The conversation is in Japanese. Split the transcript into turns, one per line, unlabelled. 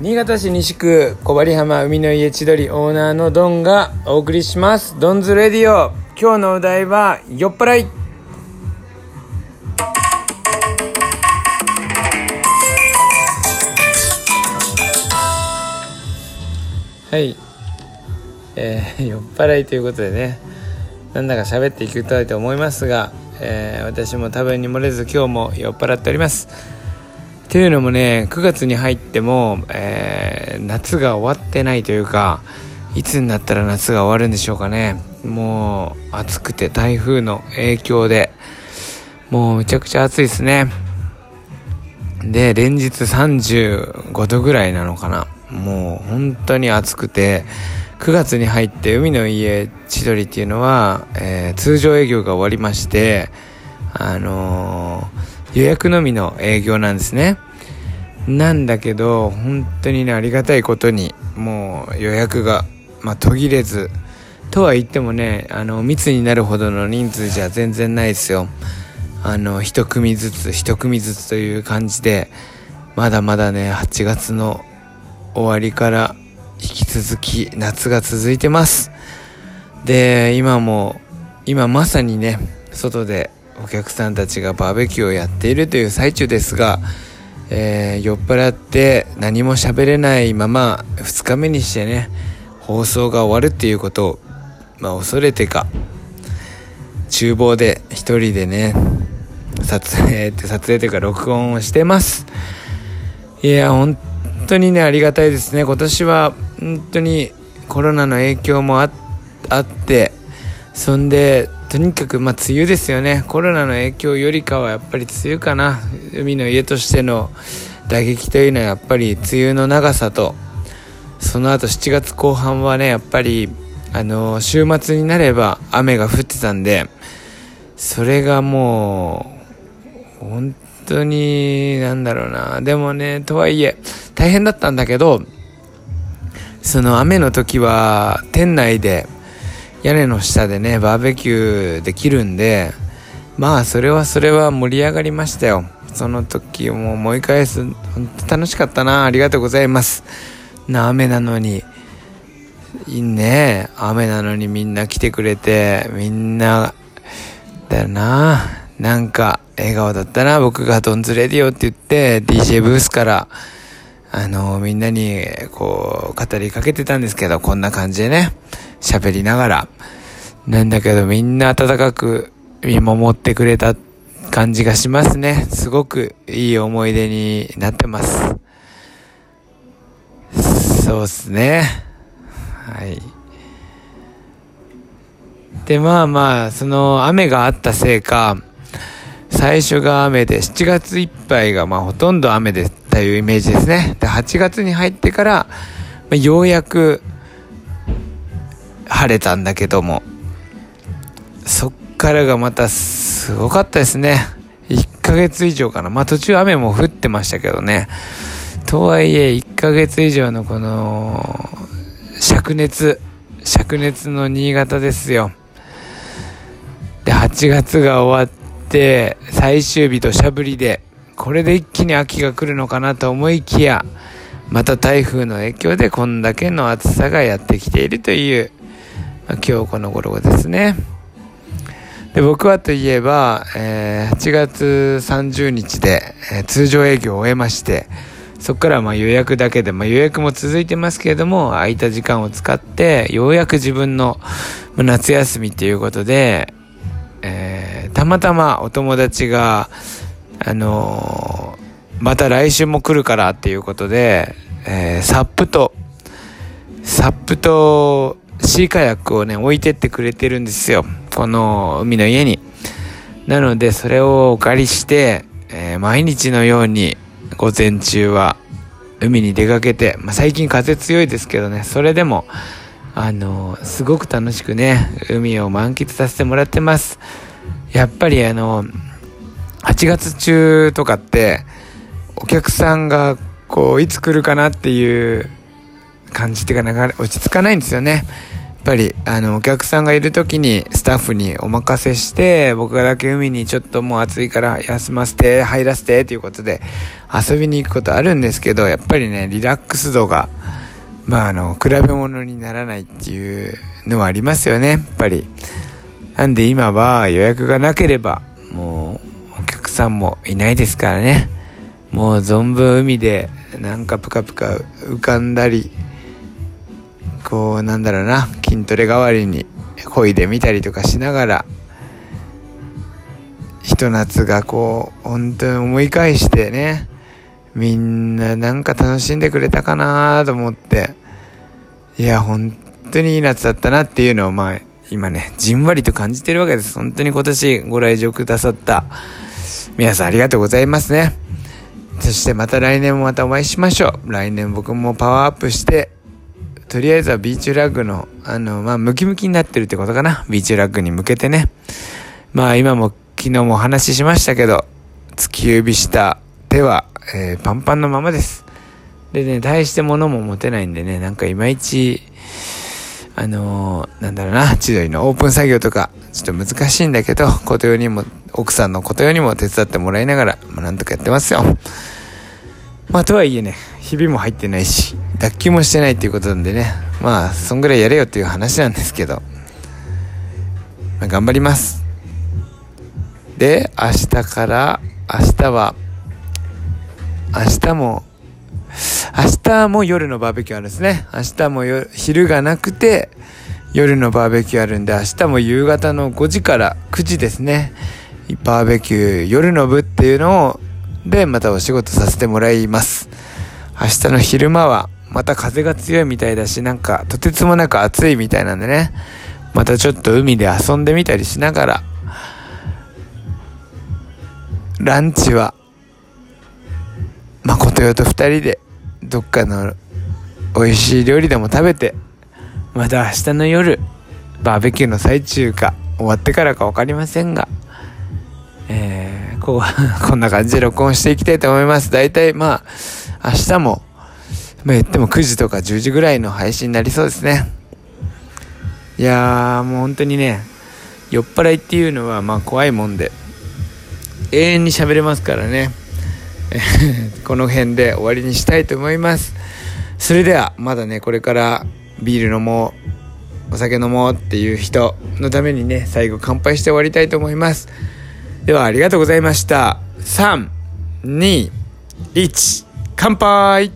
新潟市西区小針浜海の家千鳥オーナーのドンがお送りします。ドンズレディオ。今日のお題は酔っ払い。はい。えー、酔っ払いということでね。なんだか喋っていきたいと思いますが、えー、私も多分に漏れず今日も酔っ払っております。というのもね9月に入っても、えー、夏が終わってないというかいつになったら夏が終わるんでしょうかね。もう暑くて台風の影響でもうむちゃくちゃ暑いですね。で連日35度ぐらいなのかな。もう本当に暑くて9月に入って海の家千鳥っていうのは、えー、通常営業が終わりましてあのー予約のみの営業なんですね。なんだけど本当にねありがたいことにもう予約が、まあ、途切れず。とは言ってもねあの密になるほどの人数じゃ全然ないですよ。あの一組ずつ一組ずつという感じでまだまだね8月の終わりから引き続き夏が続いてます。で今も今まさにね外でお客さんたちがバーベキューをやっているという最中ですが、えー、酔っ払って何も喋れないまま2日目にしてね放送が終わるっていうことを、まあ、恐れてか厨房で1人でね撮影って撮影というか録音をしてます。いや本当にねありがたいですね。今年は本当にコロナの影響もあってそんでとにかくまあ梅雨ですよね。コロナの影響よりかはやっぱり梅雨かな。海の家としての打撃というのはやっぱり梅雨の長さとその後7月後半はねやっぱりあの週末になれば雨が降ってたんでそれがもう本当になんだろうな。でもねとはいえ大変だったんだけどその雨の時は店内で屋根の下でねバーベキューできるんでまあそれはそれは盛り上がりましたよ。その時も思い返す本当楽しかったな。ありがとうございます。雨なのに。いいね。雨なのにみんな来てくれてみんなだよな。なんか笑顔だったな。僕がドンズレディオって言って DJ ブースからあのみんなにこう語りかけてたんですけどこんな感じでね。喋りながら、なんだけどみんな温かく見守ってくれた感じがしますね。すごくいい思い出になってます。そうっすね。はい。で、まあまあ、その雨があったせいか、最初が雨で、7月いっぱいがまあほとんど雨でったいうイメージですね。で、8月に入ってから、まあ、ようやく晴れたんだけどもそっからがまたすごかったですね。1ヶ月以上かな。まあ途中雨も降ってましたけどね。とはいえ1ヶ月以上のこの灼熱灼熱の新潟ですよ。で8月が終わって最終日土砂降りでこれで一気に秋が来るのかなと思いきやまた台風の影響でこんだけの暑さがやってきているという今日この頃ですね。で僕はといえば、えー、8月30日で、えー、通常営業を終えまして、そこからまあ予約だけで、まあ、予約も続いてますけれども、空いた時間を使って、ようやく自分の夏休みということで、えー、たまたまお友達が、あのー、また来週も来るからっていうことで、えー、サップと、サップとシーカヤックをね、置いてってくれてるんですよ。この海の家に。なので、それをお借りして、えー、毎日のように午前中は海に出かけて、まあ、最近風強いですけどね、それでも、あのー、すごく楽しくね、海を満喫させてもらってます。やっぱりあのー、8月中とかって、お客さんがこう、いつ来るかなっていう感じっていうか、なか落ち着かないんですよね。ぱりあのお客さんがいる時にスタッフにお任せして僕だけ海にちょっともう暑いから休ませて入らせてということで遊びに行くことあるんですけどやっぱりねリラックス度がまああの比べ物にならないっていうのはありますよね。やっぱり。なんで今は予約がなければもうお客さんもいないですからね。もう存分海でなんかプカプカ浮かんだりこうなんだろうな筋トレ代わりに漕いでみたりとかしながらひと夏がこう本当に思い返してねみんななんか楽しんでくれたかなと思っていや本当にいい夏だったなっていうのをまあ今ねじんわりと感じてるわけです。本当に今年ご来場くださった皆さんありがとうございますね。そしてまた来年もまたお会いしましょう。来年僕もパワーアップしてとりあえずはビーチラッグの、あの、まあ、ムキムキになってるってことかな。ビーチラッグに向けてね。まあ、今も昨日もお話ししましたけど、突き指した手は、えー、パンパンのままです。でね、大して物も持てないんでね、なんかいまいち、あのー、なんだろうな、千鳥のオープン作業とか、ちょっと難しいんだけど、ことよにも、奥さんのことよにも手伝ってもらいながら、まあ、なんとかやってますよ。まあ、とはいえね、ひびも入ってないし、脱臼もしてないっていうことなんでね、まあ、そんぐらいやれよっていう話なんですけど、まあ、頑張ります。で、明日から、明日は、明日も、明日も夜のバーベキューあるんですね。明日も昼がなくて、夜のバーベキューあるんで、明日も夕方の5時から9時ですね。バーベキュー夜の部っていうのを、で、またお仕事させてもらいます。明日の昼間は、また風が強いみたいだし、なんか、とてつもなく暑いみたいなんでね、またちょっと海で遊んでみたりしながら、ランチは、誠代と二人で、どっかの美味しい料理でも食べて、また明日の夜、バーベキューの最中か、終わってからか分かりませんが、えー、こう、こんな感じで録音していきたいと思います。大体まあ、明日も、まあ言っても9時とか10時ぐらいの配信になりそうですね。いやー、もう本当にね、酔っ払いっていうのはまあ怖いもんで、永遠に喋れますからね。この辺で終わりにしたいと思います。それでは、まだね、これからビール飲もう、お酒飲もうっていう人のためにね、最後乾杯して終わりたいと思います。では、ありがとうございました。3、2、1、乾杯。